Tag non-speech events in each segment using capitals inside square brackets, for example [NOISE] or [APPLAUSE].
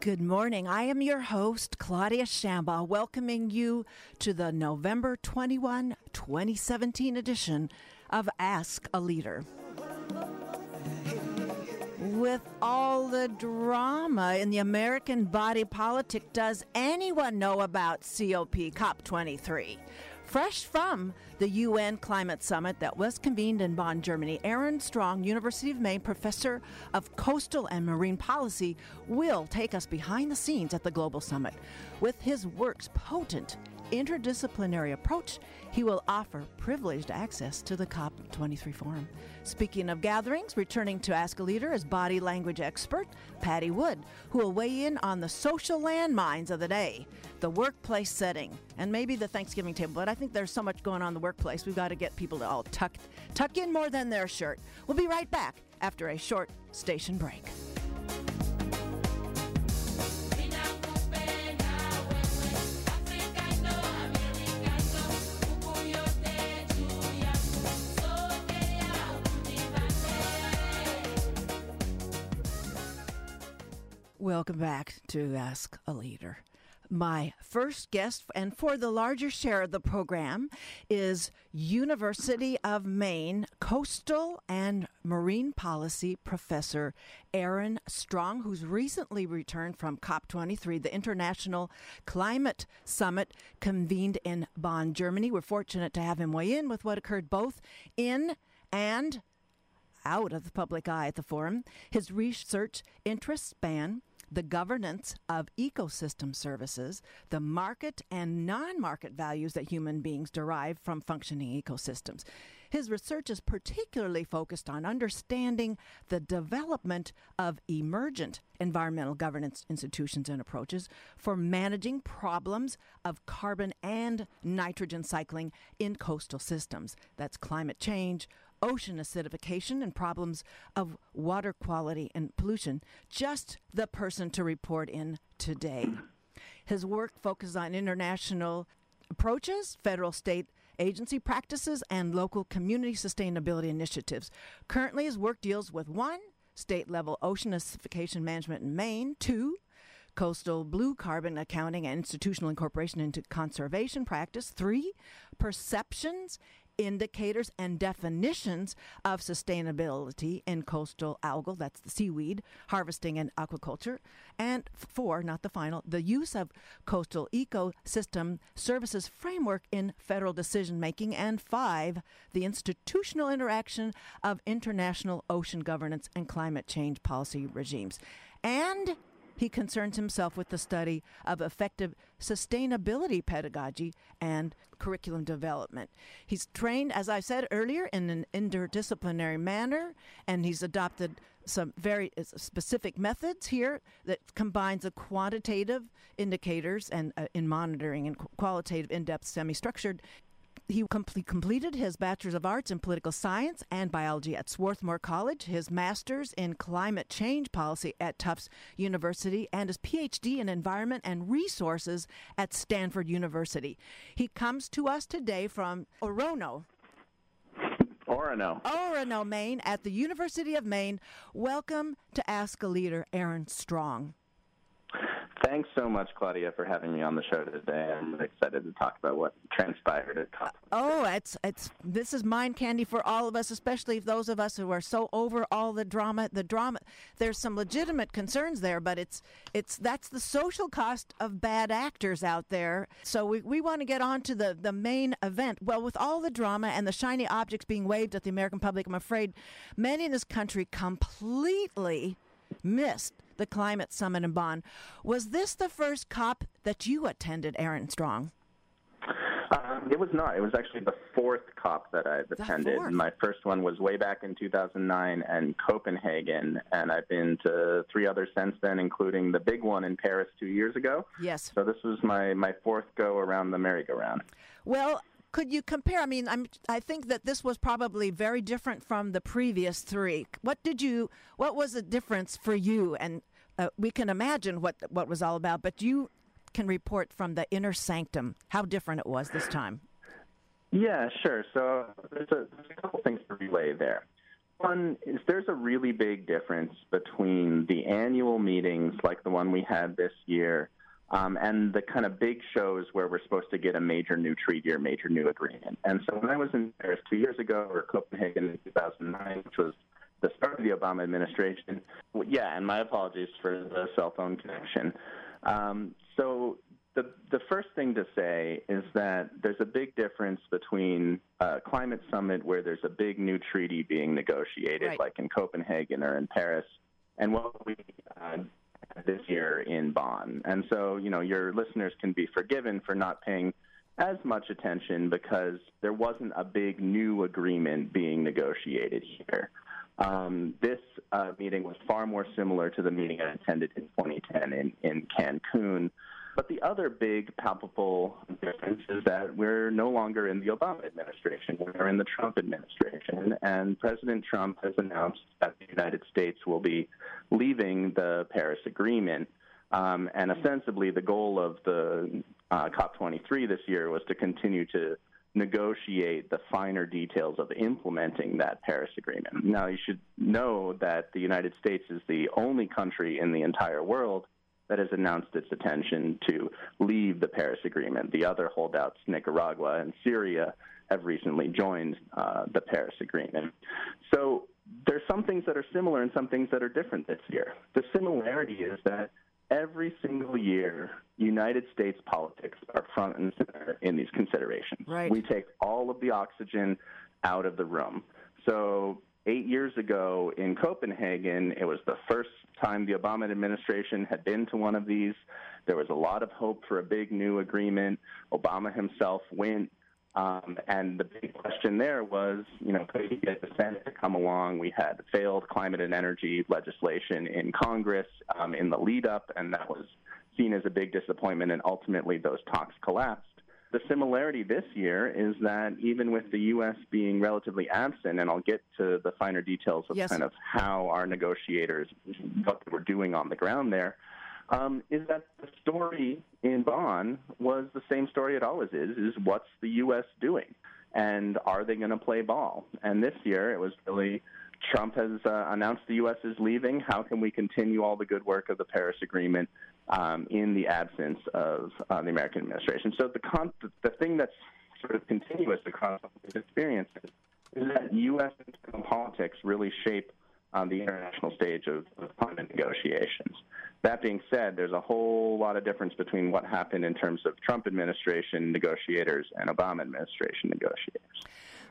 Good morning. I am your host, Claudia Shambaugh, welcoming you to the November 21, 2017 edition of Ask a Leader. With all the drama in the American body politic, does anyone know about COP COP23? Fresh from the UN Climate Summit that was convened in Bonn, Germany, Aaron Strong, University of Maine professor of coastal and marine policy, will take us behind the scenes at the Global Summit. With his work's potent interdisciplinary approach, he will offer privileged access to the COP23 forum. Speaking of gatherings, returning to Ask a Leader is body language expert Patti Wood, who will weigh in on the social landmines of the day, the workplace setting, and maybe the Thanksgiving table. But I think there's so much going on in the workplace, we've got to get people to all tuck, tuck in more than their shirt. We'll be right back after a short station break. Welcome back to Ask a Leader. My first guest, and for the larger share of the program, is University of Maine Coastal and Marine Policy Professor Aaron Strong, who's recently returned from COP23, the International Climate Summit convened in Bonn, Germany. We're fortunate to have him weigh in with what occurred both in and out of the public eye at the forum. His research interests span the governance of ecosystem services, the market and non market values that human beings derive from functioning ecosystems. His research is particularly focused on understanding the development of emergent environmental governance institutions and approaches for managing problems of carbon and nitrogen cycling in coastal systems. That's climate change, ocean acidification and problems of water quality and pollution, just the person to report in today. His work focuses on international approaches, federal state agency practices, and local community sustainability initiatives. Currently, his work deals with one, state level ocean acidification management in Maine, two, coastal blue carbon accounting and institutional incorporation into conservation practice, three, perceptions indicators and definitions of sustainability in coastal algal, that's the seaweed, harvesting and aquaculture. And four, not the final, the use of coastal ecosystem services framework in federal decision making. And five, the institutional interaction of international ocean governance and climate change policy regimes. And he concerns himself with the study of effective sustainability pedagogy and curriculum development. He's trained, as I said earlier, in an interdisciplinary manner, and he's adopted some very uh, specific methods here that combines the quantitative indicators and uh, in monitoring and qualitative in-depth semi-structured he complete, completed his Bachelor's of Arts in Political Science and Biology at Swarthmore College, his Master's in Climate Change Policy at Tufts University, and his PhD in Environment and Resources at Stanford University. He comes to us today from Orono, Orono. Orono, Maine, at the University of Maine. Welcome to Ask a Leader, Aaron Strong. Thanks so much, Claudia, for having me on the show today. I'm excited to talk about what transpired at COP. Oh, it's it's this is mind candy for all of us, especially those of us who are so over all the drama. The drama, there's some legitimate concerns there, but it's it's that's the social cost of bad actors out there. So we, we want to get on to the the main event. Well, with all the drama and the shiny objects being waved at the American public, I'm afraid many in this country completely missed the climate summit in Bonn. Was this the first COP that you attended, Aaron Strong? Um, it was not. It was actually the fourth COP that I've attended. My first one was way back in 2009 in Copenhagen, and I've been to three others since then, including the big one in Paris two years ago. Yes. So this was my, my fourth go around the merry-go-round. Well, could you compare? I mean, I'm, I think that this was probably very different from the previous three. What did you? What was the difference for you? And uh, we can imagine what what was all about, but you can report from the inner sanctum how different it was this time. Yeah, sure. So there's a, there's a couple things to relay there. One is there's a really big difference between the annual meetings like the one we had this year um, and the kind of big shows where we're supposed to get a major new treaty or major new agreement. And so when I was in Paris two years ago or Copenhagen in 2009, which was the start of the Obama administration, yeah, and my apologies for the cell phone connection. Um, so the the first thing to say is that there's a big difference between a climate summit where there's a big new treaty being negotiated, right. like in Copenhagen or in Paris, and what we uh, this year in Bonn. And so, you know, your listeners can be forgiven for not paying as much attention because there wasn't a big new agreement being negotiated here. Um, this uh, meeting was far more similar to the meeting I attended in 2010 in, in Cancun. But the other big palpable difference is that we're no longer in the Obama administration. We're in the Trump administration. And President Trump has announced that the United States will be leaving the Paris Agreement. Um, and ostensibly, the goal of the uh, COP23 this year was to continue to negotiate the finer details of implementing that Paris Agreement. Now, you should know that the United States is the only country in the entire world that has announced its intention to leave the Paris Agreement. The other holdouts, Nicaragua and Syria, have recently joined uh, the Paris Agreement. So there's some things that are similar and some things that are different this year. The similarity is that every single year, United States politics are front and center in these considerations. Right. We take all of the oxygen out of the room. So eight years ago in Copenhagen, it was the first time the Obama administration had been to one of these. There was a lot of hope for a big new agreement. Obama himself went. Um, and the big question there was, you know, could he get the Senate to come along? We had failed climate and energy legislation in Congress um, in the lead up, and that was seen as a big disappointment, and ultimately those talks collapsed. The similarity this year is that even with the U.S. being relatively absent, and I'll get to the finer details of yes. kind of how our negotiators, what they were doing on the ground there, um, is that the story in Bonn was the same story it always is: is what's the U.S. doing, and are they going to play ball? And this year, it was really Trump has uh, announced the U.S. is leaving. How can we continue all the good work of the Paris Agreement um, in the absence of uh, the American administration? So the, con- the thing that's sort of continuous across these experiences is that U.S. politics really shape um, the international stage of, of climate negotiations. That being said, there's a whole lot of difference between what happened in terms of Trump administration negotiators and Obama administration negotiators.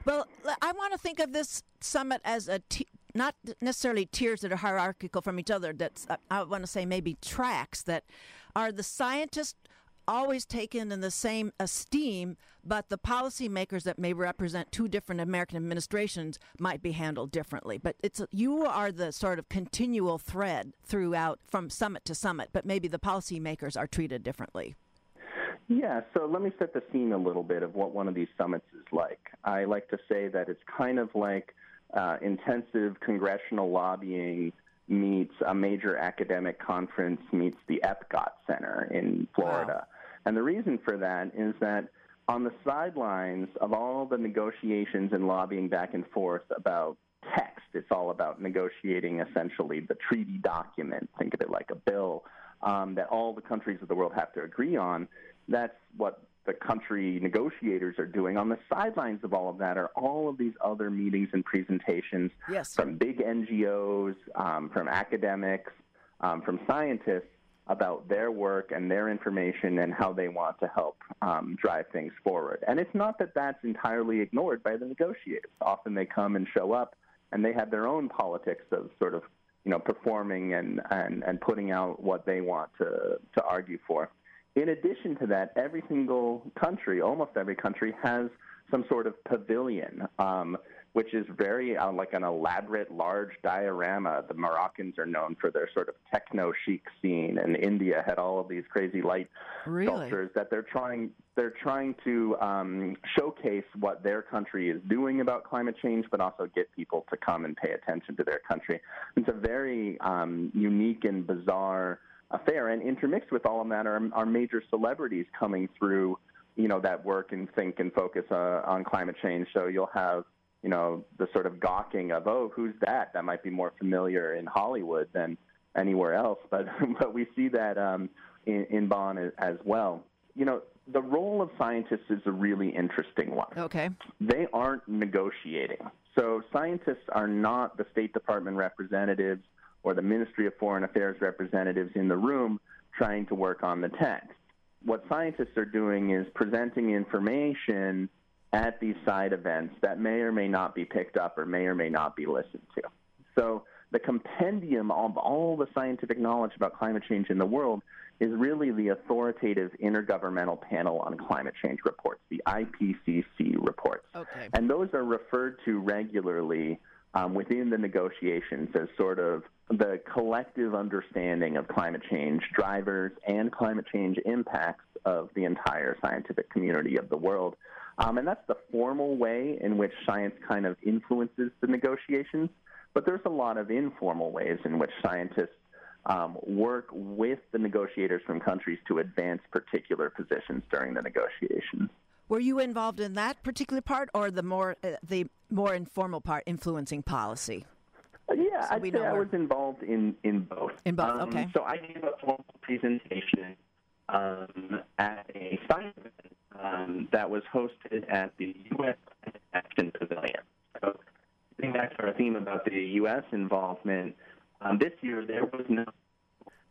Well, I want to think of this summit as a t- not necessarily tiers that are hierarchical from each other. That's I want to say maybe tracks that are the scientists always taken in the same esteem, but the policymakers that may represent two different American administrations might be handled differently. But it's you are the sort of continual thread throughout from summit to summit, but maybe the policymakers are treated differently. Yeah, so let me set the scene a little bit of what one of these summits is like. I like to say that it's kind of like uh, intensive congressional lobbying meets a major academic conference meets the Epcot Center in Florida. Wow. And the reason for that is that on the sidelines of all the negotiations and lobbying back and forth about text, it's all about negotiating essentially the treaty document. Think of it like a bill um, that all the countries of the world have to agree on. That's what the country negotiators are doing. On the sidelines of all of that are all of these other meetings and presentations yes. from big NGOs, um, from academics, um, from scientists about their work and their information and how they want to help um, drive things forward. And it's not that that's entirely ignored by the negotiators. Often they come and show up and they have their own politics of sort of you know performing and, and, and putting out what they want to, to argue for. In addition to that, every single country, almost every country, has some sort of pavilion, um, which is very uh, like an elaborate, large diorama. The Moroccans are known for their sort of techno chic scene, and India had all of these crazy light really? sculptures that they're trying they're trying to um, showcase what their country is doing about climate change, but also get people to come and pay attention to their country. It's a very um, unique and bizarre affair. And intermixed with all of that are, are major celebrities coming through, you know, that work and think and focus uh, on climate change. So you'll have you know, the sort of gawking of, oh, who's that? That might be more familiar in Hollywood than anywhere else. But [LAUGHS] but we see that um, in, in Bonn as well. You know, the role of scientists is a really interesting one. Okay. They aren't negotiating. So scientists are not the State Department representatives or the Ministry of Foreign Affairs representatives in the room trying to work on the text. What scientists are doing is presenting information at these side events that may or may not be picked up or may or may not be listened to. So the compendium of all the scientific knowledge about climate change in the world is really the authoritative Intergovernmental Panel on Climate Change reports, the IPCC reports. Okay. And those are referred to regularly um, within the negotiations as sort of the collective understanding of climate change drivers and climate change impacts of the entire scientific community of the world. Um, and that's the formal way in which science kind of influences the negotiations. But there's a lot of informal ways in which scientists um, work with the negotiators from countries to advance particular positions during the negotiations. Were you involved in that particular part, or the more uh, the more informal part, influencing policy? Uh, yeah, so I'd say I was involved in in both. In both, um, okay. So I gave a formal presentation um, at a science event um, that was hosted at the U.S. Action Pavilion. So, getting back to our theme about the U.S. involvement, um, this year there was no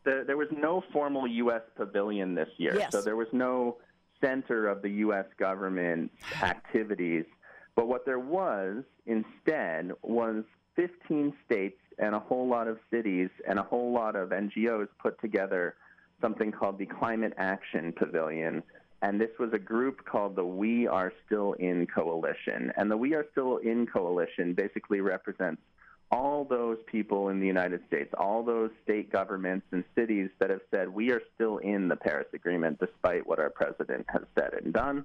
the, there was no formal U.S. pavilion this year, yes. so there was no center of the U.S. government activities. But what there was instead was 15 states and a whole lot of cities and a whole lot of NGOs put together something called the Climate Action Pavilion. And this was a group called the We Are Still In Coalition. And the We Are Still In Coalition basically represents all those people in the United States, all those state governments and cities that have said we are still in the Paris Agreement despite what our president has said and done.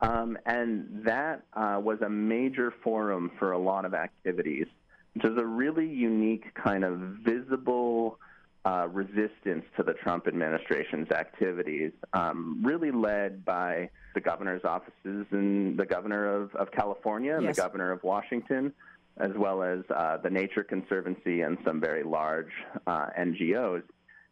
Um, and that uh, was a major forum for a lot of activities, which is a really unique kind of visible uh, resistance to the Trump administration's activities, um, really led by the governor's offices and the governor of, of California and yes. the governor of Washington as well as uh, the Nature Conservancy and some very large uh, NGOs.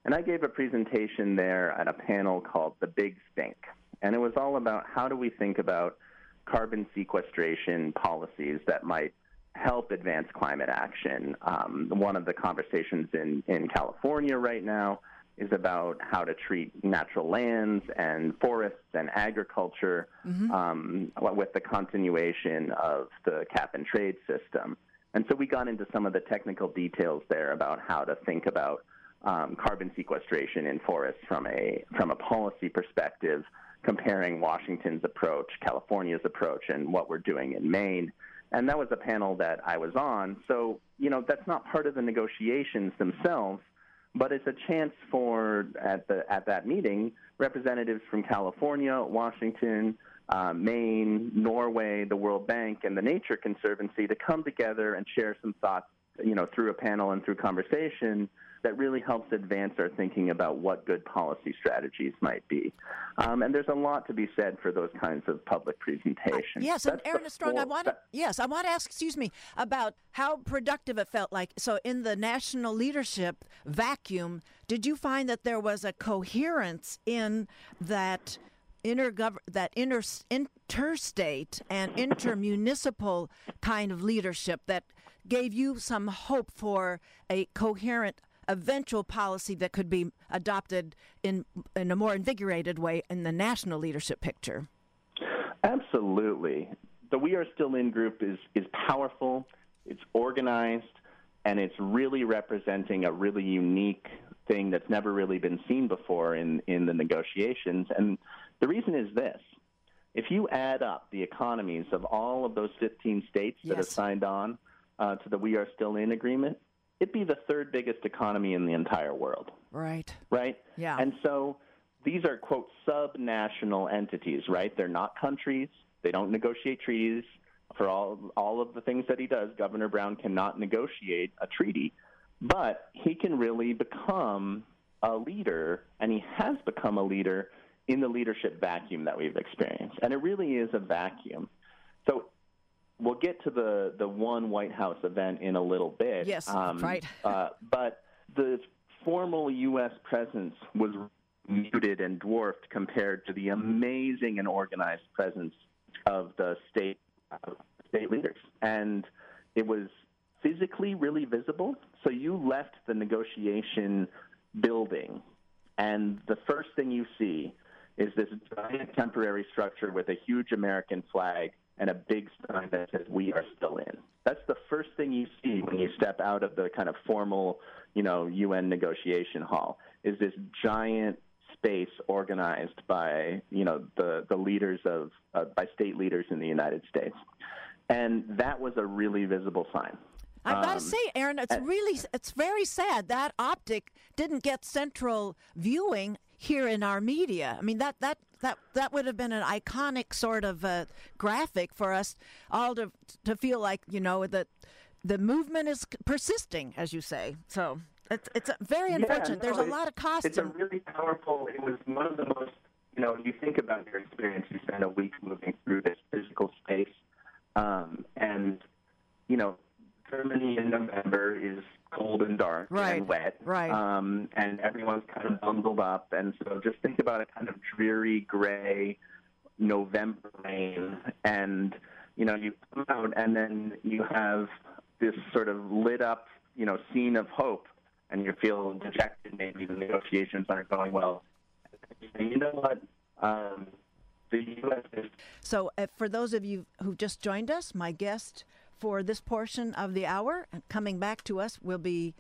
And I gave a presentation there at a panel called The Big Stink. And it was all about how do we think about carbon sequestration policies that might help advance climate action. Um, one of the conversations in, in California right now is about how to treat natural lands and forests and agriculture mm-hmm. um, with the continuation of the cap and trade system. And so we got into some of the technical details there about how to think about um, carbon sequestration in forests from a from a policy perspective, comparing Washington's approach, California's approach, and what we're doing in Maine. And that was a panel that I was on. So you know that's not part of the negotiations themselves but it's a chance for at the at that meeting representatives from California, Washington, uh, Maine, Norway, the World Bank, and the Nature Conservancy to come together and share some thoughts, you know, through a panel and through conversation that really helps advance our thinking about what good policy strategies might be. Um, and there's a lot to be said for those kinds of public presentations. Uh, yes, That's and Aaron Strong, I want to, yes, I want to ask, excuse me, about how productive it felt like. So in the national leadership vacuum, did you find that there was a coherence in that intergov- that inter- interstate and intermunicipal kind of leadership that gave you some hope for a coherent eventual policy that could be adopted in in a more invigorated way in the national leadership picture. Absolutely. The We Are Still In group is is powerful, it's organized, and it's really representing a really unique thing that's never really been seen before in, in the negotiations. And the reason is this. If you add up the economies of all of those 15 states that yes. have signed on uh, to the We Are Still In agreement, it'd be the third biggest economy in the entire world. Right. Right? Yeah. And so these are, quote, subnational entities, right? They're not countries. They don't negotiate treaties. For all, all of the things that he does, Governor Brown cannot negotiate a treaty, but he can really become a leader, and he has become a leader in the leadership vacuum that we've experienced. And it really is a vacuum. So we'll get to the the one White House event in a little bit. Yes, um, right. [LAUGHS] uh, but the formal U.S. presence was muted and dwarfed compared to the amazing and organized presence of the state uh, state leaders, and it was physically really visible. So you left the negotiation building, and the first thing you see is this giant temporary structure with a huge American flag and a big sign that says "We are still in." That's the first thing you see when you step out of the kind of formal, you know, UN negotiation hall. Is this giant space organized by you know the the leaders of uh, by state leaders in the United States, and that was a really visible sign. I've got to um, say, Aaron, it's really it's very sad that optic didn't get central viewing here in our media. I mean that that that that would have been an iconic sort of uh, graphic for us all to to feel like you know that the movement is persisting, as you say. So it's it's very unfortunate. Yeah, no, There's a lot of cost. It's a really powerful. It was one of the most. You know, you think about your experience. You spend a week moving through this physical space, um, and you know, Germany in November is cold and dark right, and wet, right? Um, and everyone's kind of bundled up, and so just think about a kind of dreary gray November rain, and you know, you come out, and then you have this sort of lit up, you know, scene of hope and you feel dejected, maybe the negotiations aren't going well. You know what? Um, the U.S. is. So, uh, for those of you who've just joined us, my guest for this portion of the hour, coming back to us, will be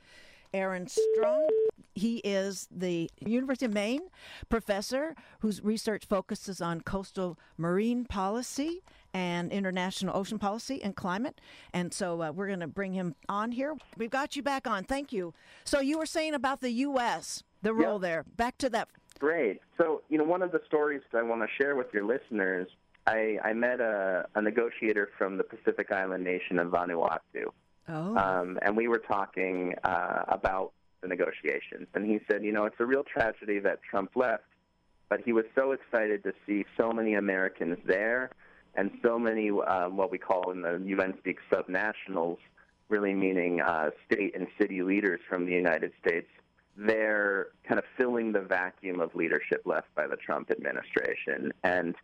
Aaron Strong. He is the University of Maine professor whose research focuses on coastal marine policy and international ocean policy and climate. And so uh, we're going to bring him on here. We've got you back on. Thank you. So you were saying about the U.S., the role yep. there. Back to that. Great. So, you know, one of the stories that I want to share with your listeners, I, I met a, a negotiator from the Pacific Island nation of Vanuatu. Oh. Um, and we were talking uh, about the negotiations. And he said, you know, it's a real tragedy that Trump left, but he was so excited to see so many Americans there and so many um, what we call in the UN speak subnationals, really meaning uh, state and city leaders from the United States. They're kind of filling the vacuum of leadership left by the Trump administration, and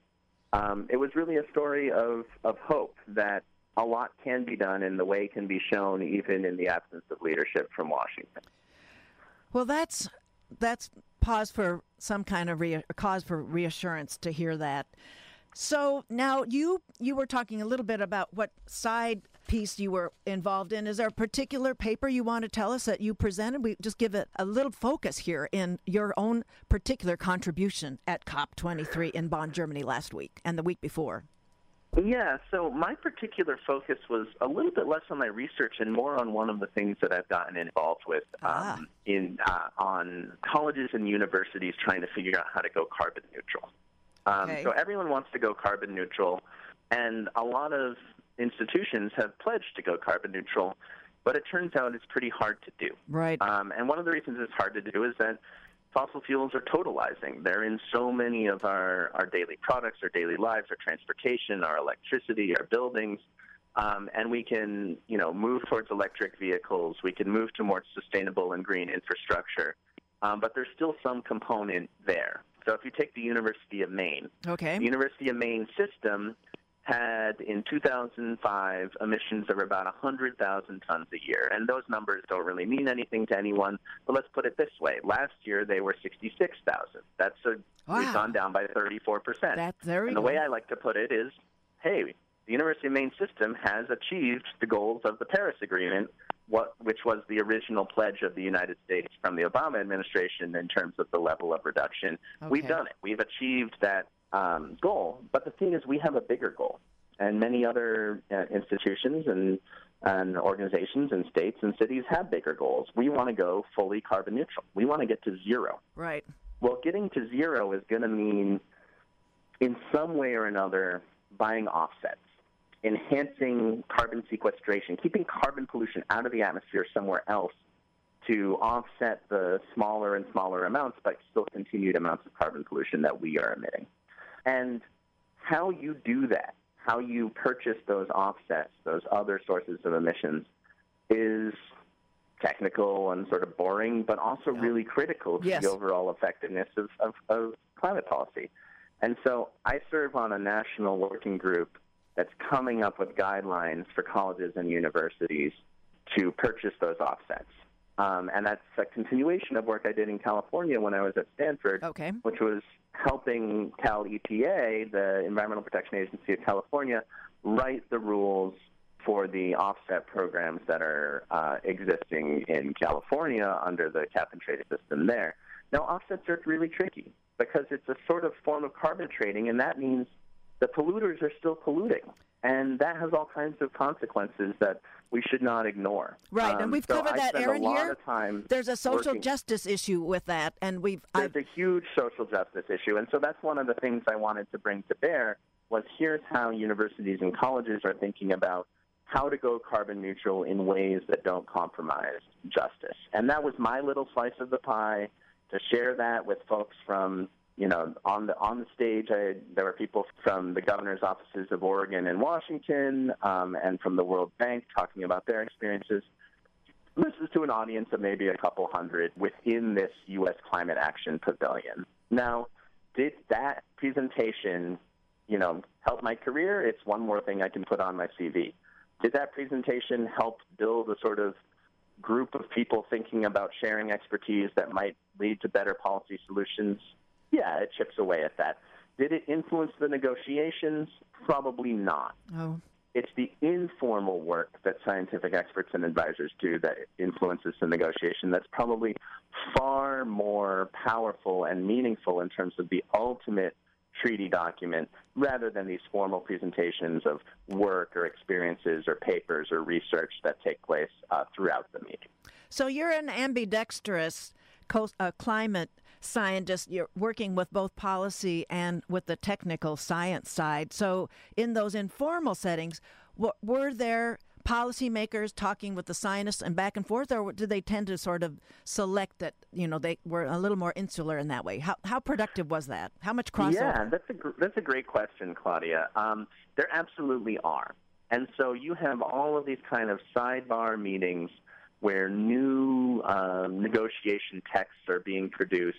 um, it was really a story of of hope that a lot can be done, and the way can be shown even in the absence of leadership from Washington. Well, that's that's pause for some kind of re- cause for reassurance to hear that. So now you you were talking a little bit about what side piece you were involved in. Is there a particular paper you want to tell us that you presented? We just give it a little focus here in your own particular contribution at COP23 in Bonn, Germany last week and the week before. Yeah, so my particular focus was a little bit less on my research and more on one of the things that I've gotten involved with ah. um, in uh, on colleges and universities trying to figure out how to go carbon neutral. Um, okay. So everyone wants to go carbon neutral, and a lot of institutions have pledged to go carbon neutral, but it turns out it's pretty hard to do. Right. Um, and one of the reasons it's hard to do is that fossil fuels are totalizing. They're in so many of our, our daily products, our daily lives, our transportation, our electricity, our buildings. Um, and we can, you know, move towards electric vehicles. We can move to more sustainable and green infrastructure. Um, but there's still some component there. So if you take the University of Maine, okay, the University of Maine system had in 2005 emissions of about 100,000 tons a year. And those numbers don't really mean anything to anyone. But let's put it this way last year they were 66,000. That's a, wow. we've gone down by 34%. That's very and the way I like to put it is hey, the University of Maine system has achieved the goals of the Paris Agreement what, which was the original pledge of the United States from the Obama administration in terms of the level of reduction. Okay. We've done it. We've achieved that um, goal. But the thing is, we have a bigger goal, and many other uh, institutions and and organizations and states and cities have bigger goals. We want to go fully carbon neutral. We want to get to zero. Right. Well, getting to zero is going to mean, in some way or another, buying offsets enhancing carbon sequestration, keeping carbon pollution out of the atmosphere somewhere else to offset the smaller and smaller amounts, but still continued amounts of carbon pollution that we are emitting. And how you do that, how you purchase those offsets, those other sources of emissions, is technical and sort of boring, but also really critical to yes. the overall effectiveness of, of, of climate policy. And so I serve on a national working group that's coming up with guidelines for colleges and universities to purchase those offsets. Um, and that's a continuation of work I did in California when I was at Stanford, okay. which was helping Cal EPA, the Environmental Protection Agency of California, write the rules for the offset programs that are uh, existing in California under the cap and trade system there. Now, offsets are really tricky because it's a sort of form of carbon trading, and that means the polluters are still polluting. And that has all kinds of consequences that we should not ignore. Right, um, and we've so covered I that, Aaron. here, there's a social working. justice issue with that, and we've. There's I've... a huge social justice issue, and so that's one of the things I wanted to bring to bear. Was here's how universities and colleges are thinking about how to go carbon neutral in ways that don't compromise justice, and that was my little slice of the pie to share that with folks from you know, on the on the stage, I, there were people from the governor's offices of Oregon and Washington, um, and from the World Bank talking about their experiences. This is to an audience of maybe a couple hundred within this U.S. Climate Action Pavilion. Now, did that presentation, you know, help my career? It's one more thing I can put on my CV. Did that presentation help build a sort of group of people thinking about sharing expertise that might lead to better policy solutions? Yeah, it chips away at that. Did it influence the negotiations? Probably not. Oh. It's the informal work that scientific experts and advisors do that influences the negotiation that's probably far more powerful and meaningful in terms of the ultimate treaty document rather than these formal presentations of work or experiences or papers or research that take place uh, throughout the meeting. So you're an ambidextrous co- uh, climate scientist, you're working with both policy and with the technical science side. So, in those informal settings, were there policymakers talking with the scientists and back and forth, or did they tend to sort of select that you know they were a little more insular in that way? How how productive was that? How much crossover? Yeah, that's a that's a great question, Claudia. Um, there absolutely are, and so you have all of these kind of sidebar meetings where new um, negotiation texts are being produced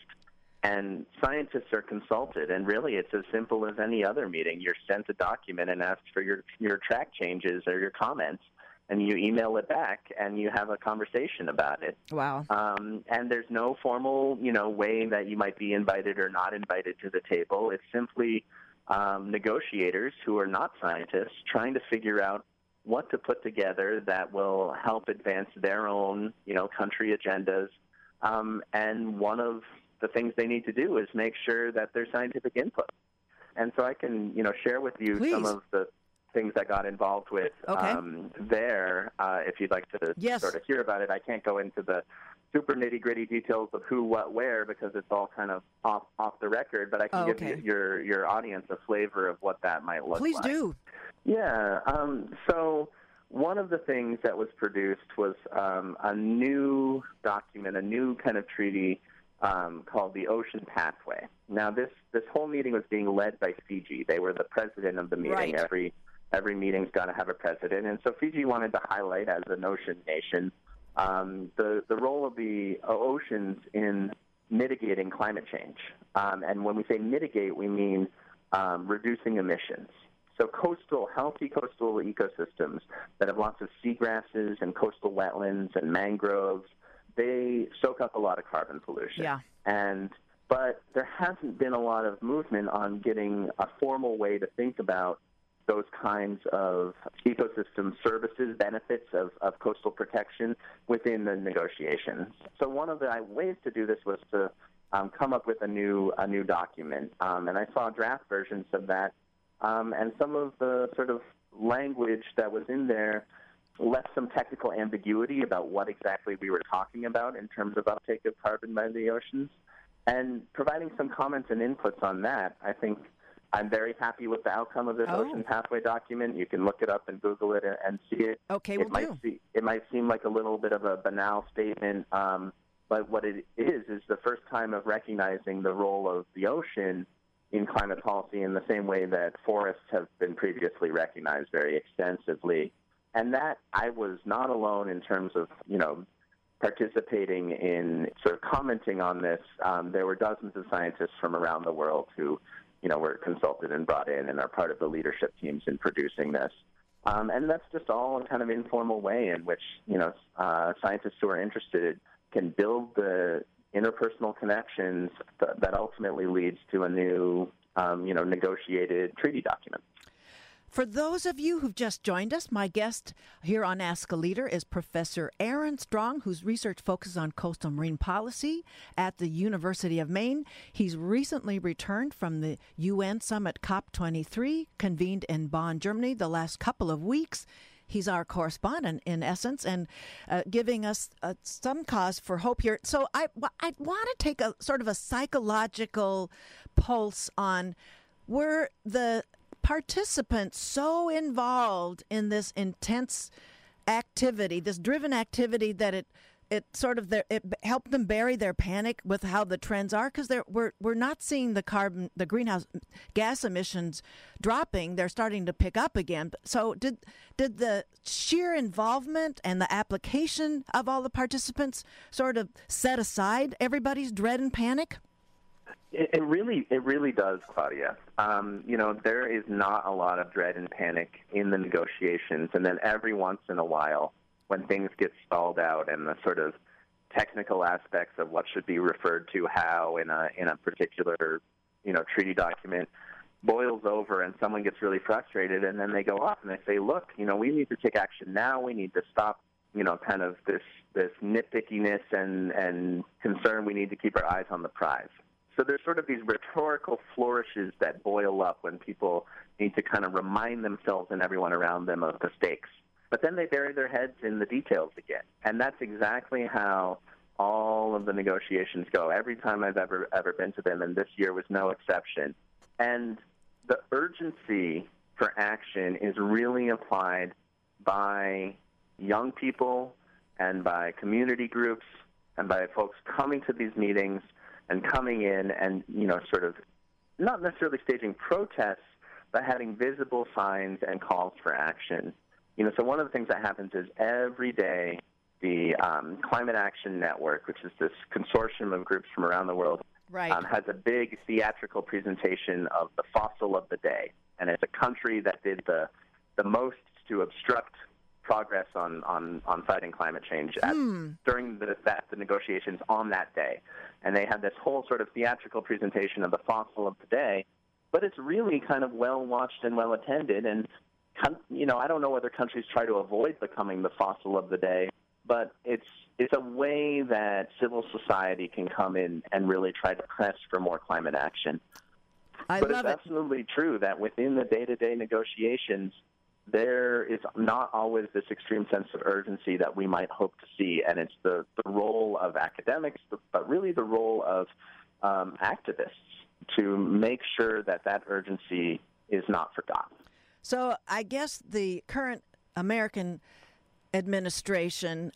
and scientists are consulted and really it's as simple as any other meeting. You're sent a document and asked for your your track changes or your comments and you email it back and you have a conversation about it. Wow. Um, and there's no formal you know way that you might be invited or not invited to the table. It's simply um, negotiators who are not scientists trying to figure out what to put together that will help advance their own, you know, country agendas. Um, and one of the things they need to do is make sure that there's scientific input. And so I can, you know, share with you Please. some of the things I got involved with okay. um, there. Uh, if you'd like to yes. sort of hear about it, I can't go into the super nitty gritty details of who, what, where because it's all kind of off off the record. But I can oh, give okay. you, your your audience a flavor of what that might look Please like. Please do. Yeah. Um, so one of the things that was produced was um, a new document, a new kind of treaty um, called the Ocean Pathway. Now, this this whole meeting was being led by Fiji. They were the president of the meeting. Right. Every every meeting's got to have a president, and so Fiji wanted to highlight as an ocean nation um, the the role of the oceans in mitigating climate change. Um, and when we say mitigate, we mean um, reducing emissions. So coastal, healthy coastal ecosystems that have lots of seagrasses and coastal wetlands and mangroves, they soak up a lot of carbon pollution. Yeah. And but there hasn't been a lot of movement on getting a formal way to think about those kinds of ecosystem services, benefits of, of coastal protection within the negotiations. So one of the ways to do this was to um, come up with a new a new document, um, and I saw draft versions of that um, and some of the sort of language that was in there left some technical ambiguity about what exactly we were talking about in terms of uptake of carbon by the oceans. And providing some comments and inputs on that, I think I'm very happy with the outcome of this oh. Ocean Pathway document. You can look it up and Google it and see it. Okay, it we'll might do. See, it might seem like a little bit of a banal statement, um, but what it is is the first time of recognizing the role of the ocean in climate policy in the same way that forests have been previously recognized very extensively. And that I was not alone in terms of, you know, participating in sort of commenting on this. Um, there were dozens of scientists from around the world who, you know, were consulted and brought in and are part of the leadership teams in producing this. Um, and that's just all a kind of informal way in which, you know, uh, scientists who are interested can build the interpersonal connections th- that ultimately leads to a new, um, you know, negotiated treaty document. For those of you who've just joined us, my guest here on Ask a Leader is Professor Aaron Strong, whose research focuses on coastal marine policy at the University of Maine. He's recently returned from the UN Summit COP23, convened in Bonn, Germany, the last couple of weeks. He's our correspondent, in essence, and uh, giving us uh, some cause for hope here. So I, I want to take a sort of a psychological pulse on where the participants so involved in this intense activity, this driven activity that it it sort of it helped them bury their panic with how the trends are because we're we're not seeing the carbon the greenhouse gas emissions dropping. They're starting to pick up again. So did did the sheer involvement and the application of all the participants sort of set aside everybody's dread and panic it, it really, it really does, Claudia. Um, you know, there is not a lot of dread and panic in the negotiations, and then every once in a while, when things get stalled out and the sort of technical aspects of what should be referred to how in a in a particular, you know, treaty document boils over and someone gets really frustrated and then they go off and they say, look, you know, we need to take action now. We need to stop, you know, kind of this this nitpickiness and and concern. We need to keep our eyes on the prize. So there's sort of these rhetorical flourishes that boil up when people need to kind of remind themselves and everyone around them of the stakes. But then they bury their heads in the details again. And that's exactly how all of the negotiations go. Every time I've ever ever been to them, and this year was no exception. And the urgency for action is really applied by young people and by community groups and by folks coming to these meetings and coming in and you know sort of not necessarily staging protests, but having visible signs and calls for action. You know, so one of the things that happens is every day the um, Climate Action Network, which is this consortium of groups from around the world, right. um, has a big theatrical presentation of the fossil of the day, and it's a country that did the the most to obstruct progress on, on, on fighting climate change at, hmm. during the, that, the negotiations on that day. And they had this whole sort of theatrical presentation of the fossil of the day, but it's really kind of well watched and well attended. And, you know, I don't know whether countries try to avoid becoming the fossil of the day, but it's it's a way that civil society can come in and really try to press for more climate action. I but it's it. absolutely true that within the day-to-day negotiations, there is not always this extreme sense of urgency that we might hope to see, and it's the, the role of academics, but really the role of um, activists to make sure that that urgency is not forgotten. So I guess the current American administration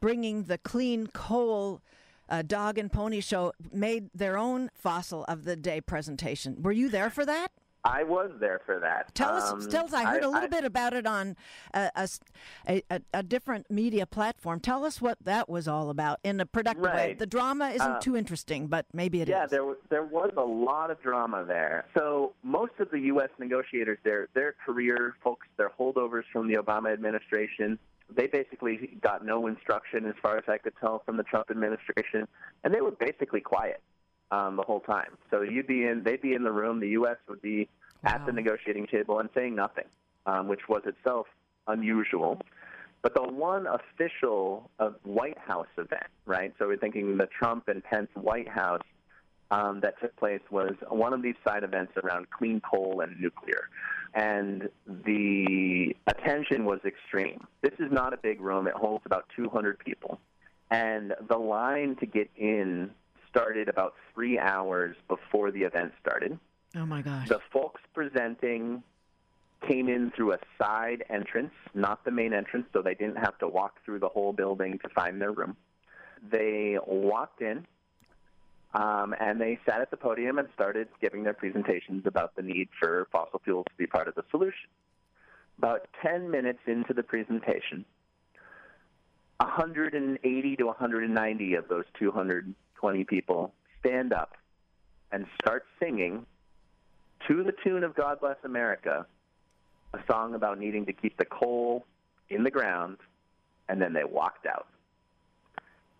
bringing the clean coal uh, dog and pony show made their own fossil of the day presentation. Were you there for that? I was there for that. Tell us, um, tell us. I heard I, a little I, bit about it on a, a, a, a, different media platform. Tell us what that was all about in a productive right. way. The drama isn't uh, too interesting, but maybe it yeah, is. there was there was a lot of drama there. So most of the U.S. negotiators, their their career folks, their holdovers from the Obama administration, they basically got no instruction, as far as I could tell, from the Trump administration, and they were basically quiet um, the whole time. So you'd be in, they'd be in the room. The U.S. would be wow. at the negotiating table and saying nothing, um, which was itself unusual. But the one official uh, White House event, right? So we're thinking the Trump and Pence White House um, that took place was one of these side events around clean coal and nuclear. And the attention was extreme. This is not a big room, it holds about 200 people. And the line to get in started about three hours before the event started. Oh my gosh. The folks presenting came in through a side entrance, not the main entrance, so they didn't have to walk through the whole building to find their room. They walked in. Um, and they sat at the podium and started giving their presentations about the need for fossil fuels to be part of the solution. About 10 minutes into the presentation, 180 to 190 of those 220 people stand up and start singing to the tune of God Bless America, a song about needing to keep the coal in the ground, and then they walked out.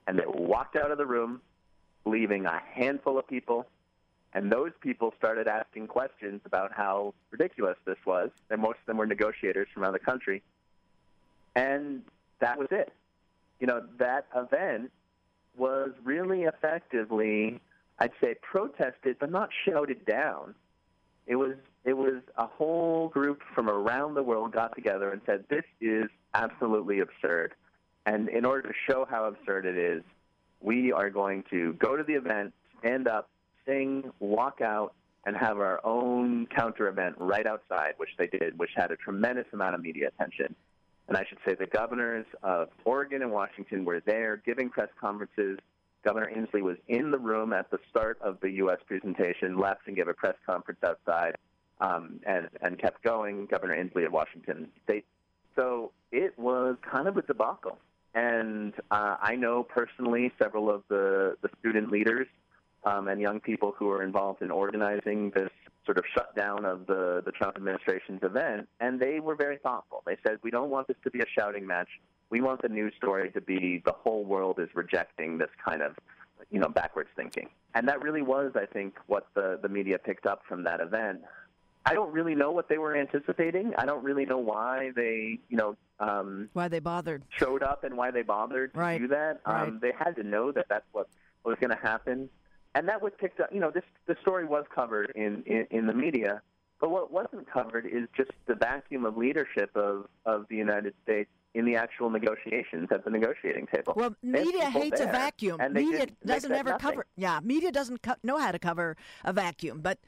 And they walked out of the room leaving a handful of people. And those people started asking questions about how ridiculous this was. And most of them were negotiators from around the country. And that was it. You know, that event was really effectively, I'd say, protested, but not shouted down. It was it was a whole group from around the world got together and said, "This is absolutely absurd." And in order to show how absurd it is, we are going to go to the event, stand up, sing, walk out, and have our own counter event right outside, which they did, which had a tremendous amount of media attention. And I should say the governors of Oregon and Washington were there giving press conferences. Governor Inslee was in the room at the start of the U.S. presentation, left and gave a press conference outside, um, and, and kept going. Governor Inslee of Washington State. So it was kind of a debacle. And uh, I know personally several of the, the student leaders um, and young people who are involved in organizing this sort of shutdown of the, the Trump administration's event, and they were very thoughtful. They said, We don't want this to be a shouting match. We want the news story to be the whole world is rejecting this kind of you know backwards thinking and that really was i think what the the media picked up from that event I don't really know what they were anticipating. I don't really know why they, you know, um, why they bothered showed up and why they bothered to right. do that. Right. Um, they had to know that that's what was going to happen, and that was picked up. You know, this the story was covered in, in in the media, but what wasn't covered is just the vacuum of leadership of of the United States in the actual negotiations at the negotiating table. Well, media hates a vacuum. Media doesn't ever nothing. cover. Yeah, media doesn't co- know how to cover a vacuum. But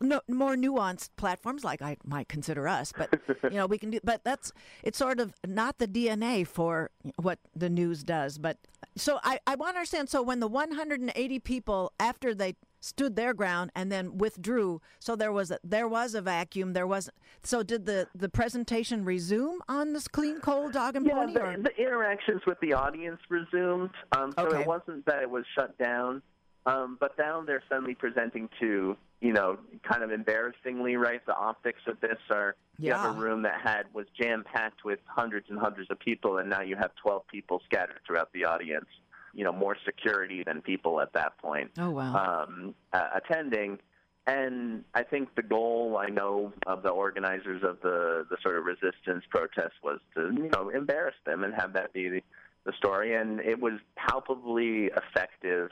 no, more nuanced platforms, like I might consider us, but you know, we can do. But that's it's sort of not the DNA for what the news does. But so I I want to understand. So when the 180 people after they stood their ground and then withdrew. So there was a, there was a vacuum. There was so did the the presentation resume on this clean coal dog and yeah, pony? The, the interactions with the audience resumed. Um, so okay. it wasn't that it was shut down, um, but now they're suddenly presenting to you know kind of embarrassingly right. The optics of this are you yeah. have a room that had was jam packed with hundreds and hundreds of people, and now you have twelve people scattered throughout the audience you know more security than people at that point. Oh wow! Um, uh, attending, and I think the goal I know of the organizers of the the sort of resistance protest was to you know embarrass them and have that be the, the story, and it was palpably effective.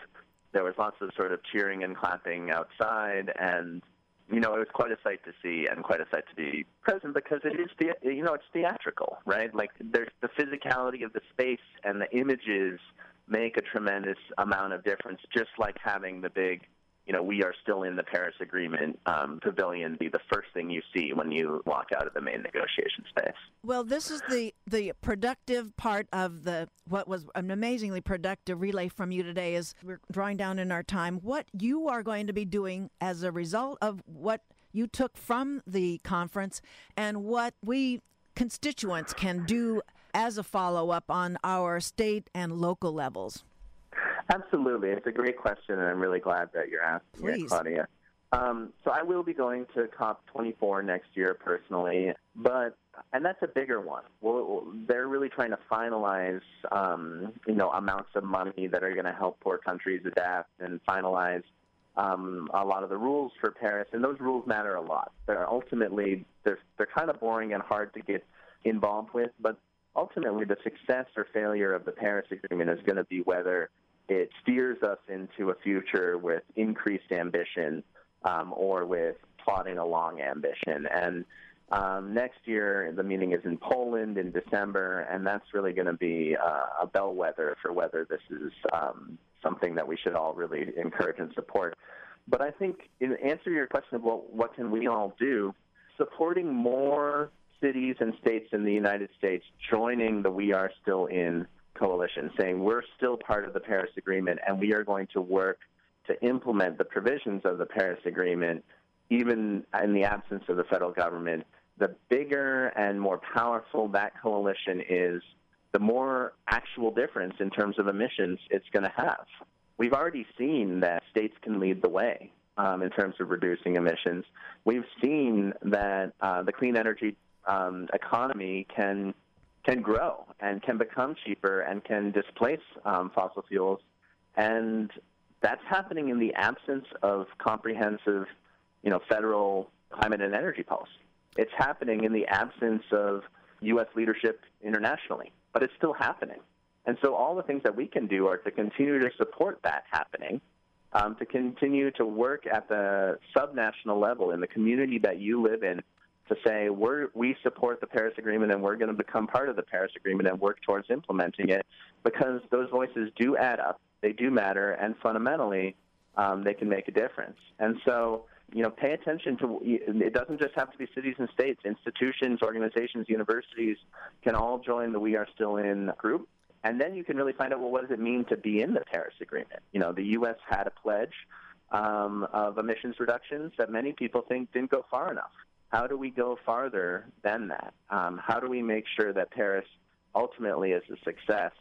There was lots of sort of cheering and clapping outside, and you know, it was quite a sight to see and quite a sight to be present because it is, the, you know, it's theatrical, right? Like there's the physicality of the space and the images make a tremendous amount of difference, just like having the big, you know, we are still in the Paris Agreement um, pavilion be the first thing you see when you walk out of the main negotiation space. Well, this is the the productive part of the what was an amazingly productive relay from you today. Is we're drawing down in our time. What you are going to be doing as a result of what you took from the conference, and what we constituents can do as a follow up on our state and local levels? Absolutely. It's a great question, and I'm really glad that you're asking Please. it, Claudia. Um, so I will be going to COP24 next year personally, but and that's a bigger one. Well, they're really trying to finalize, um, you know, amounts of money that are going to help poor countries adapt and finalize um, a lot of the rules for Paris. And those rules matter a lot. They're ultimately they're they're kind of boring and hard to get involved with, but ultimately the success or failure of the Paris Agreement is going to be whether it steers us into a future with increased ambition um, or with plodding along ambition. And um, next year, the meeting is in Poland in December, and that's really going to be uh, a bellwether for whether this is um, something that we should all really encourage and support. But I think, in answer to your question of what can we all do, supporting more cities and states in the United States joining the We Are Still In coalition, saying we're still part of the Paris Agreement and we are going to work to implement the provisions of the Paris Agreement, even in the absence of the federal government, the bigger and more powerful that coalition is, the more actual difference in terms of emissions it's going to have. We've already seen that states can lead the way um, in terms of reducing emissions. We've seen that uh, the clean energy um, economy can can grow and can become cheaper and can displace um, fossil fuels, and that's happening in the absence of comprehensive, you know, federal climate and energy policy. It's happening in the absence of U.S. leadership internationally, but it's still happening. And so all the things that we can do are to continue to support that happening, um, to continue to work at the subnational level in the community that you live in to say we're, we support the Paris Agreement and we're going to become part of the Paris Agreement and work towards implementing it because those voices do add up, they do matter, and fundamentally um, they can make a difference. And so, you know, pay attention to it. Doesn't just have to be cities and states, institutions, organizations, universities can all join the We Are Still In group. And then you can really find out well, what does it mean to be in the Paris Agreement? You know, the U.S. had a pledge um, of emissions reductions that many people think didn't go far enough. How do we go farther than that? Um, how do we make sure that Paris ultimately is a success?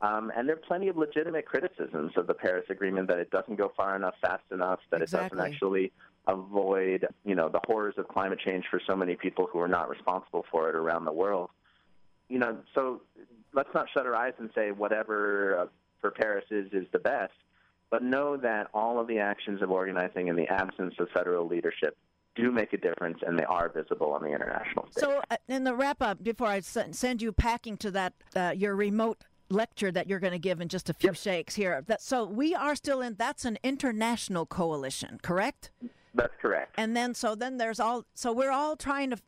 Um, and there are plenty of legitimate criticisms of the Paris Agreement that it doesn't go far enough, fast enough, that exactly. it doesn't actually avoid, you know, the horrors of climate change for so many people who are not responsible for it around the world. You know, so let's not shut our eyes and say whatever uh, for Paris is is the best, but know that all of the actions of organizing in the absence of federal leadership do make a difference and they are visible on the international stage. So, uh, in the wrap up, before I send you packing to that uh, your remote lecture that you're going to give in just a few yep. shakes here. That, so we are still in. That's an international coalition, correct? That's correct. And then so then there's all. So we're all trying to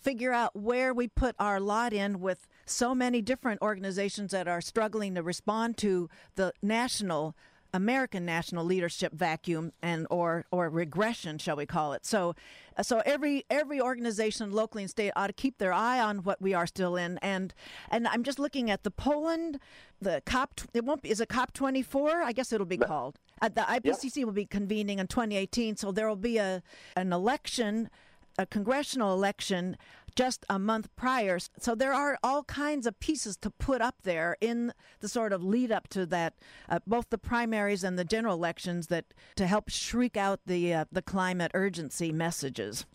figure out where we put our lot in with so many different organizations that are struggling to respond to the national American national leadership vacuum and or or regression, shall we call it? So, so every every organization, locally and state, ought to keep their eye on what we are still in. And and I'm just looking at the Poland, the COP. It won't be. Is it COP 24? I guess it'll be called. Uh, the IPCC yep. will be convening in 2018. So there will be a an election, a congressional election just a month prior. So there are all kinds of pieces to put up there in the sort of lead up to that, uh, both the primaries and the general elections, that to help shriek out the uh, the climate urgency messages.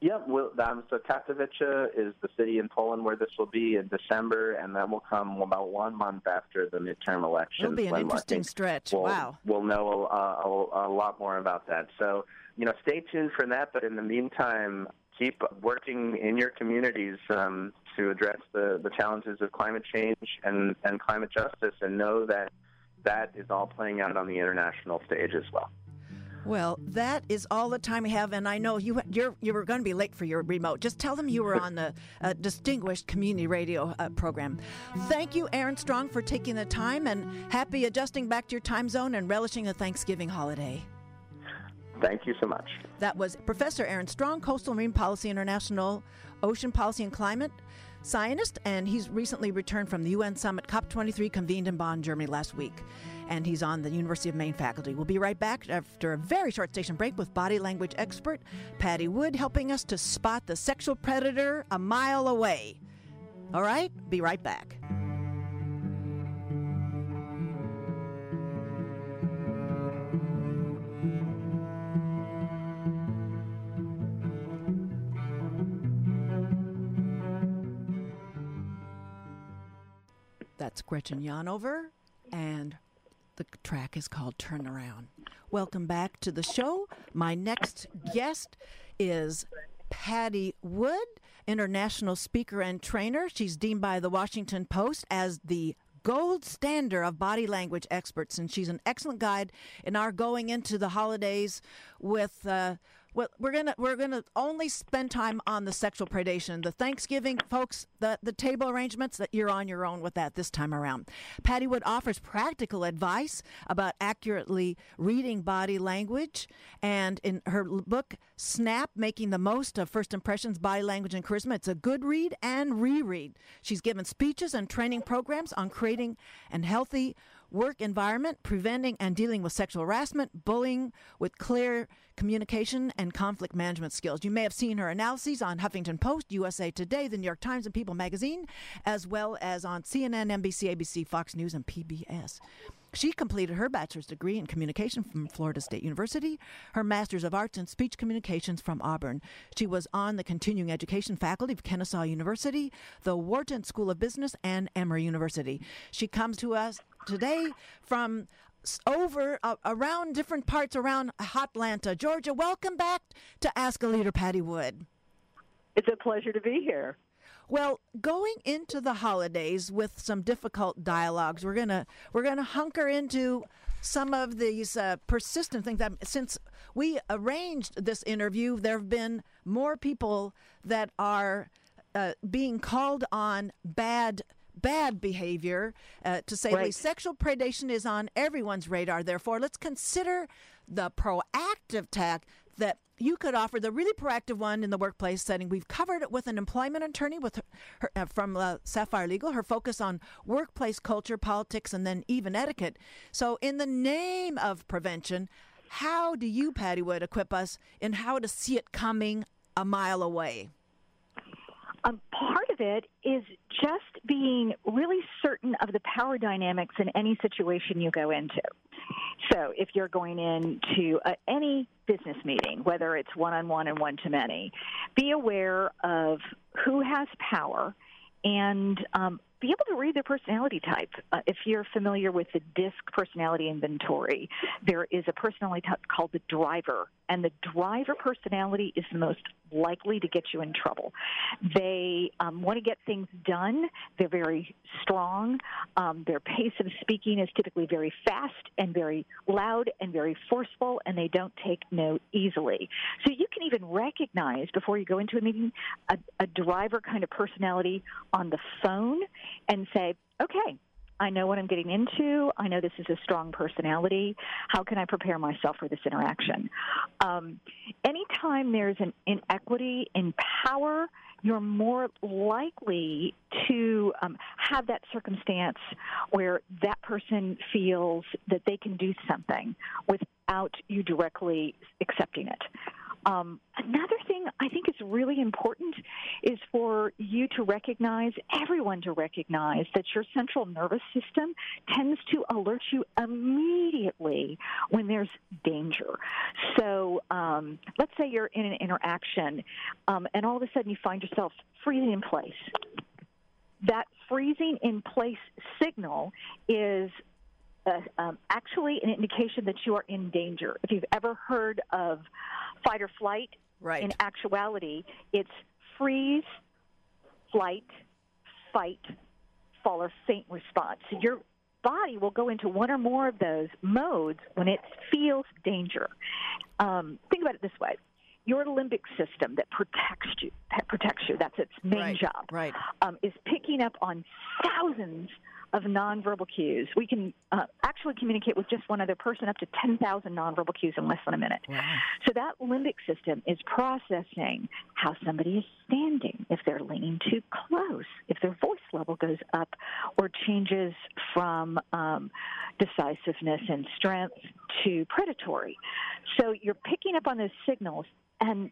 Yeah, well, um, so Katowice is the city in Poland where this will be in December, and that will come about one month after the midterm elections. It'll be an interesting stretch. We'll, wow. We'll know a, a, a lot more about that. So, you know, stay tuned for that. But in the meantime, keep working in your communities um, to address the, the challenges of climate change and, and climate justice and know that that is all playing out on the international stage as well. Well, that is all the time we have, and I know you you're you were going to be late for your remote. Just tell them you were on the uh, distinguished community radio uh, program. Thank you, Aaron Strong, for taking the time, and happy adjusting back to your time zone and relishing the Thanksgiving holiday. Thank you so much. That was Professor Aaron Strong, Coastal Marine Policy International, Ocean Policy and Climate scientist, and he's recently returned from the UN Summit COP23 convened in Bonn, Germany last week. And he's on the University of Maine faculty. We'll be right back after a very short station break with body language expert Patti Wood helping us to spot the sexual predator a mile away. All right, be right back. That's Gretchen Yanover, and the track is called Turn Around. Welcome back to the show. My next guest is Patti Wood, international speaker and trainer. She's deemed by the Washington Post as the gold standard of body language experts, and she's an excellent guide in our going into the holidays with. Uh, well, we're gonna we're gonna only spend time on the sexual predation. The Thanksgiving folks, the the table arrangements that you're on your own with that this time around. Patti Wood offers practical advice about accurately reading body language, and in her book Snap: Making the Most of First Impressions, Body Language and Charisma, it's a good read and reread. She's given speeches and training programs on creating and healthy work environment, preventing and dealing with sexual harassment, bullying with clear communication and conflict management skills. You may have seen her analyses on Huffington Post, USA Today, the New York Times, and People magazine, as well as on CNN, NBC, ABC, Fox News, and PBS. She completed her bachelor's degree in communication from Florida State University, her master's of arts in speech communications from Auburn. She was on the continuing education faculty of Kennesaw University, the Wharton School of Business, and Emory University. She comes to us today from over uh, around different parts around Atlanta, Georgia. Welcome back to Ask a Leader, Patti Wood. It's a pleasure to be here. Well, going into the holidays with some difficult dialogues, we're gonna we're gonna hunker into some of these uh, persistent things. That since we arranged this interview, there have been more people that are uh, being called on bad bad behavior, uh, to say right. least. Sexual predation is on everyone's radar. Therefore, let's consider the proactive tack that you could offer the really proactive one in the workplace setting. We've covered it with an employment attorney with her, her uh, from uh, Sapphire Legal. Her focus on workplace culture, politics, and then even etiquette. So, in the name of prevention, how do you, Patti Wood, equip us in how to see it coming a mile away? Um, part of it is just being really certain of the power dynamics in any situation you go into. So if you're going into uh, any business meeting, whether it's one on one and one to many, be aware of who has power and um, be able to read their personality type. Uh, if you're familiar with the DISC personality inventory, there is a personality type called the driver, and the driver personality is the most likely to get you in trouble. They um, want to get things done. They're very strong. Um, their pace of speaking is typically very fast and very loud and very forceful, and they don't take no easily. So you can even recognize before you go into a meeting a, a driver kind of personality on the phone and say, okay, I know what I'm getting into. I know this is a strong personality. How can I prepare myself for this interaction? Um, anytime there's an inequity in power, you're more likely to um, have that circumstance where that person feels that they can do something without you directly accepting it. Um, another thing I think is really important is for you to recognize, everyone to recognize, that your central nervous system tends to alert you immediately when there's danger. So um, let's say you're in an interaction um, and all of a sudden you find yourself freezing in place. That freezing in place signal is uh, um, actually an indication that you are in danger. If you've ever heard of fight or flight, right. in actuality, it's freeze, flight, fight, fall, or faint response. So your body will go into one or more of those modes when it feels danger. Um, think about it this way your limbic system that protects you that protects you that's its main right, job right. Um, is picking up on thousands of nonverbal cues. We can uh, actually communicate with just one other person up to 10,000 nonverbal cues in less than a minute. Wow. So that limbic system is processing how somebody is standing, if they're leaning too close, if their voice level goes up or changes from um, decisiveness and strength to predatory. So you're picking up on those signals and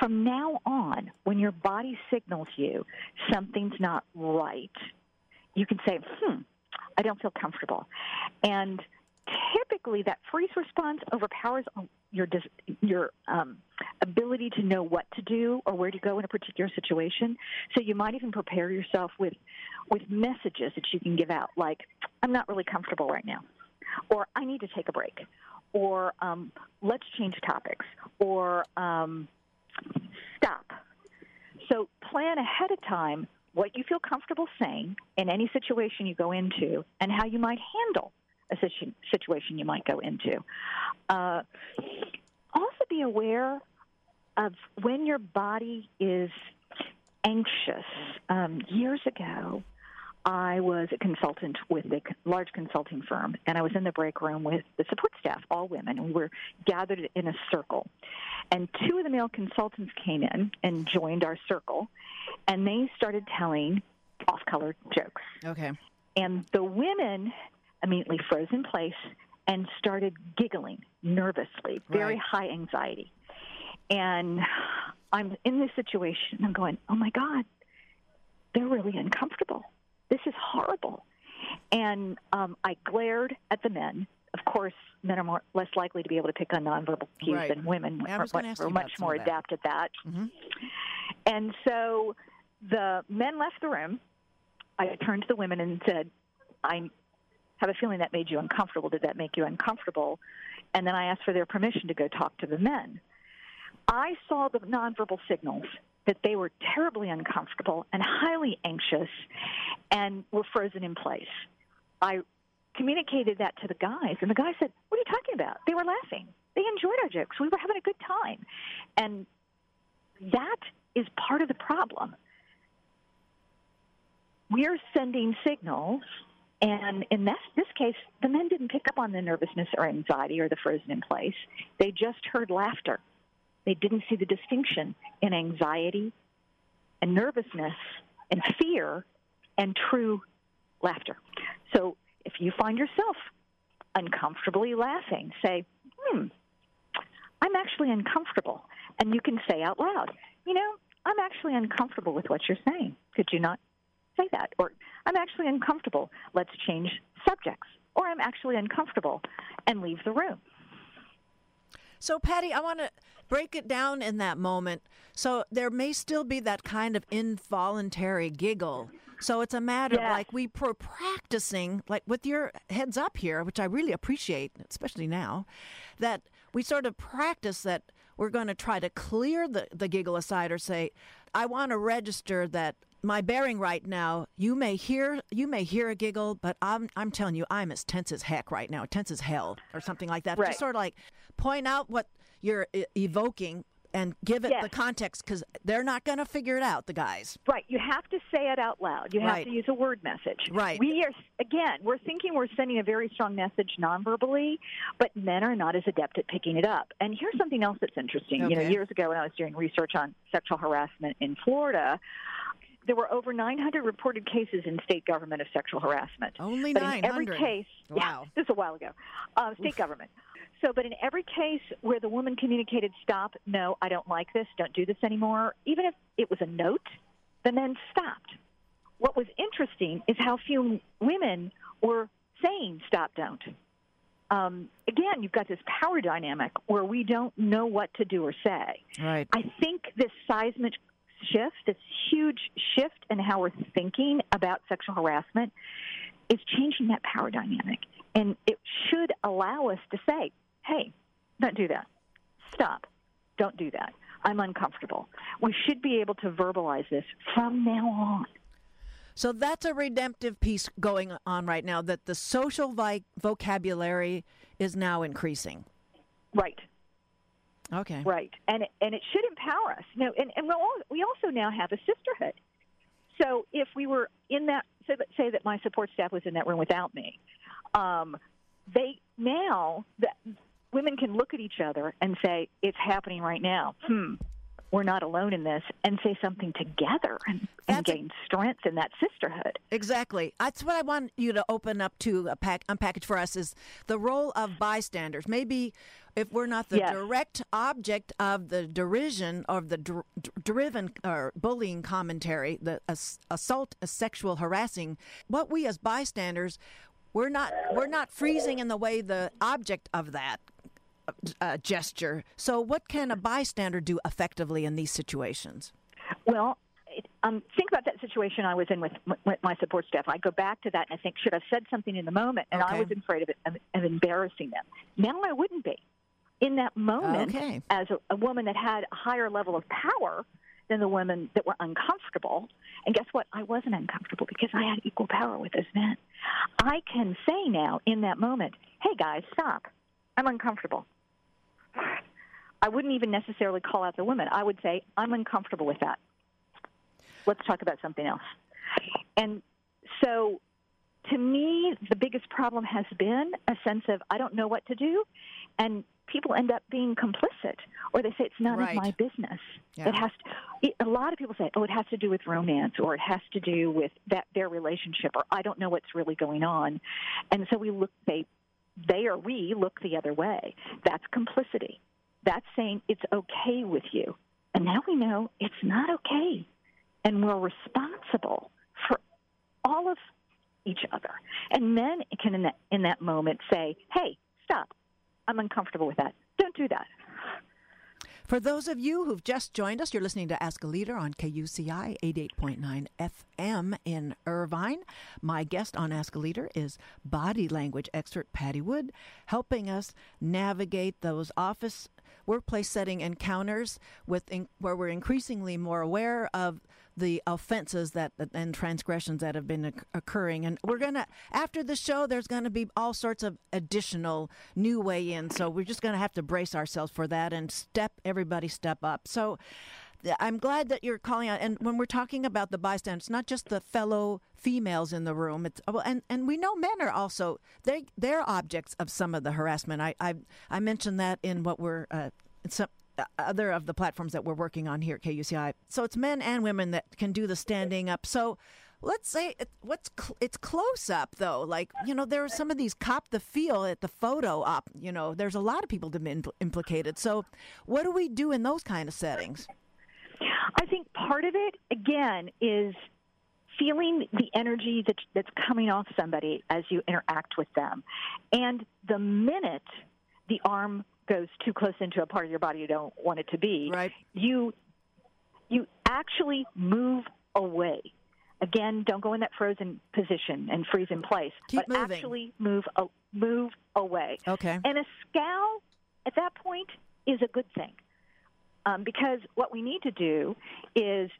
from now on, when your body signals you something's not right, you can say, hmm, I don't feel comfortable. And typically that freeze response overpowers your your um, ability to know what to do or where to go in a particular situation. So you might even prepare yourself with with messages that you can give out, like "I'm not really comfortable right now," or "I need to take a break," or um, "Let's change topics," or um, "Stop." So plan ahead of time what you feel comfortable saying in any situation you go into and how you might handle a situation you might go into. Uh, also, be aware of when your body is anxious. Um, years ago, I was a consultant with a large consulting firm, and I was in the break room with the support staff, all women. We were gathered in a circle, and two of the male consultants came in and joined our circle, and they started telling off-color jokes. Okay. And the women immediately froze in place and started giggling nervously, very right. high anxiety. And I'm in this situation. I'm going, oh my God, they're really uncomfortable. This is horrible. And um, I glared at the men. Of course, men are more, less likely to be able to pick on nonverbal cues right. than women. Yeah, are, are much more adept at that. Mm-hmm. And so the men left the room. I turned to the women and said, I have a feeling that made you uncomfortable. Did that make you uncomfortable? And then I asked for their permission to go talk to the men. I saw the nonverbal signals that they were terribly uncomfortable and highly anxious and were frozen in place. I communicated that to the guys, and the guys said, What are you talking about? They were laughing. They enjoyed our jokes. We were having a good time. And that is part of the problem. We're sending signals, and in this, this case, the men didn't pick up on the nervousness or anxiety or the frozen in place. They just heard laughter. They didn't see the distinction in anxiety and nervousness and fear and true laughter. So if you find yourself uncomfortably laughing, say, hmm, I'm actually uncomfortable. And you can say out loud, you know, I'm actually uncomfortable with what you're saying. Could you not say that? Or I'm actually uncomfortable. Let's change subjects. Or I'm actually uncomfortable and leave the room. So, Patti, I want to break it down in that moment. So, there may still be that kind of involuntary giggle. So, it's a matter of like we were practicing, like with your heads up here, which I really appreciate, especially now, that we sort of practice that we're going to try to clear the, the giggle aside or say, I want to register that my bearing right now, you may hear you may hear a giggle, but I'm I'm telling you, I'm as tense as heck right now, tense as hell, or something like that. Right. Just sort of like point out what you're evoking and give it yes. the context because they're not going to figure it out. The guys, right? You have to say it out loud. You have right. to use a word message. Right. We are again, we're thinking we're sending a very strong message nonverbally, but men are not as adept at picking it up. And here's something else that's interesting. Okay. You know, years ago when I was doing research on sexual harassment in Florida, there were over 900 reported cases in state government of sexual harassment. Only but 900. in every case, wow, yeah, [LAUGHS] this is a while ago, uh, state Oof. government. So, but in every case where the woman communicated, "Stop, no, I don't like this, don't do this anymore," even if it was a note, the men stopped. What was interesting is how few women were saying, "Stop, don't." Um, again, you've got this power dynamic where we don't know what to do or say. Right. I think this seismic shift, this huge shift in how we're thinking about sexual harassment, is changing that power dynamic. And it should allow us to say, hey, don't do that. Stop. Don't do that. I'm uncomfortable. We should be able to verbalize this from now on. So that's a redemptive piece going on right now that the social vi- vocabulary is now increasing. Right. Okay. Right. And it, and it should empower us. No, and and we'll all, we also now have a sisterhood. So if we were in that, say that, say that my support staff was in that room without me, um, they now the women can look at each other and say, "It's happening right now." Hmm. We're not alone in this, and say something together and, and gain strength in that sisterhood. Exactly. That's what I want you to open up to a pack, unpackage for us is the role of bystanders. Maybe if we're not the yes. direct object of the derision of the dr- driven or bullying commentary, the ass- assault, a sexual harassing, what we as bystanders, we're not we're not freezing in the way the object of that uh, gesture. So, what can a bystander do effectively in these situations? Well, it, um, think about that situation I was in with, with my support staff. I go back to that and I think, should I have said something in the moment? And okay. I was afraid of, it, of, of embarrassing them. Now I wouldn't be. In that moment, okay. as a, a woman that had a higher level of power than the women that were uncomfortable, and guess what? I wasn't uncomfortable because I had equal power with those men. I can say now in that moment, hey guys, stop. I'm uncomfortable. I wouldn't even necessarily call out the women. I would say, I'm uncomfortable with that. Let's talk about something else. And so, to me, the biggest problem has been a sense of, I don't know what to do. And people end up being complicit, or they say it's none right. of my business. Yeah. It has. To, it, a lot of people say, "Oh, it has to do with romance, or it has to do with that their relationship, or I don't know what's really going on," and so we look. They, they or we look the other way. That's complicity. That's saying it's okay with you, and now we know it's not okay, and we're responsible for all of each other. And men can, in that, in that moment, say, "Hey, stop! I'm uncomfortable with that. Don't do that." For those of you who've just joined us, you're listening to Ask a Leader on KUCI 88.9 FM in Irvine. My guest on Ask a Leader is body language expert Patti Wood, helping us navigate those office workplace setting encounters with in, where we're increasingly more aware of the offenses that and transgressions that have been occurring. And we're gonna after the show, there's gonna be all sorts of additional new way in. So we're just gonna have to brace ourselves for that and step everybody step up. So. I'm glad that you're calling out. And when we're talking about the bystanders, not just the fellow females in the room. It's well, and and we know men are also they they're objects of some of the harassment. I I, I mentioned that in what we're uh, some other of the platforms that we're working on here at KUCI. So it's men and women that can do the standing up. So let's say it, what's cl- it's close up though. Like you know, there are some of these cop the feel at the photo op. You know, there's a lot of people to be implicated. So what do we do in those kind of settings? I think part of it again is feeling the energy that, that's coming off somebody as you interact with them, and the minute the arm goes too close into a part of your body you don't want it to be, right. you you actually move away. Again, don't go in that frozen position and freeze in place, Keep but moving. actually move move away. Okay. And a scowl at that point is a good thing. Um, because what we need to do is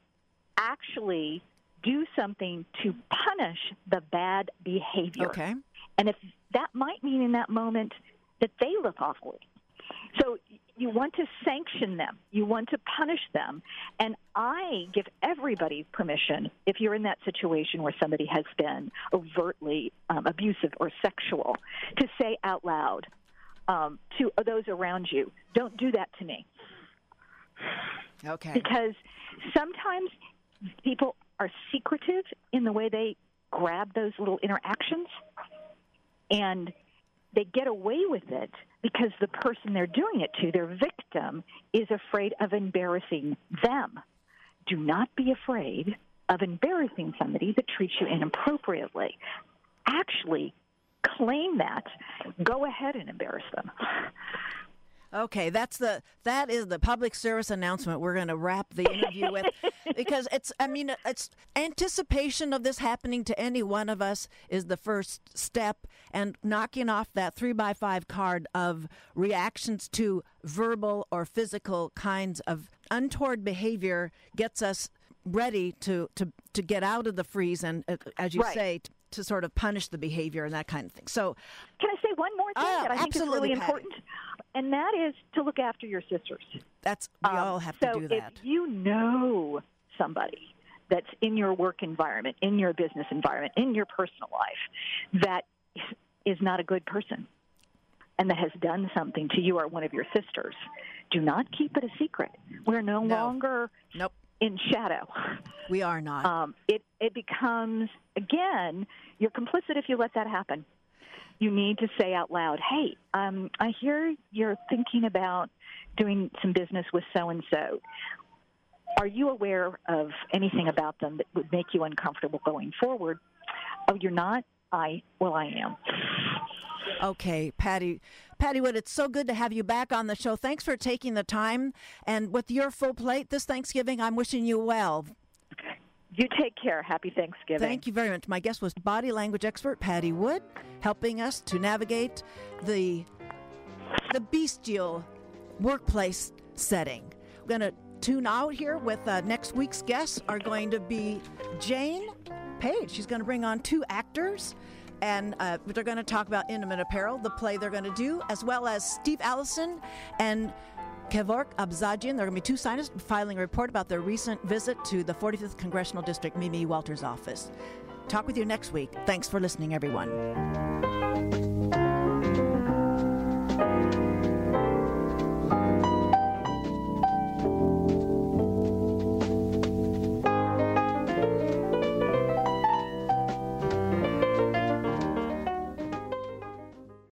actually do something to punish the bad behavior. Okay. And if that might mean in that moment that they look awkward, so you want to sanction them, you want to punish them. And I give everybody permission, if you're in that situation where somebody has been overtly um, abusive or sexual, to say out loud um, to those around you, don't do that to me. Okay. Because sometimes people are secretive in the way they grab those little interactions. And they get away with it because the person they're doing it to, their victim, is afraid of embarrassing them. Do not be afraid of embarrassing somebody that treats you inappropriately. Actually, claim that. Go ahead and embarrass them. Okay, that's the that is the public service announcement we're going to wrap the interview with [LAUGHS] because it's I mean it's anticipation of this happening to any one of us is the first step and knocking off that 3 by 5 card of reactions to verbal or physical kinds of untoward behavior gets us ready to to to get out of the freeze and uh, as you right. say to, to sort of punish the behavior and that kind of thing. So Can I say one more thing uh, that I think is really Patti. important? And that is to look after your sisters. That's we um, all have so to do that. if you know somebody that's in your work environment, in your business environment, in your personal life that is not a good person and that has done something to you or one of your sisters, do not keep it a secret. We're no, No. longer Nope. in shadow. We are not. Um, it it becomes again you're complicit if you let that happen you need to say out loud, "Hey, um, I hear you're thinking about doing some business with so and so. Are you aware of anything about them that would make you uncomfortable going forward?" Oh, you're not. I well, I am. Okay, Patti. Patti Wood, it's so good to have you back on the show. Thanks for taking the time. And with your full plate this Thanksgiving, I'm wishing you well. You take care. Happy Thanksgiving. Thank you very much. My guest was body language expert Patti Wood, helping us to navigate the the bestial workplace setting. We're going to tune out here with uh, next week's guests are going to be Jane Page. She's going to bring on two actors. And uh, they're going to talk about intimate apparel, the play they're going to do, as well as Steve Allison and Kevork Abzajian. There are going to be two scientists filing a report about their recent visit to the 45th Congressional District, Mimi Walters' office. Talk with you next week. Thanks for listening, everyone.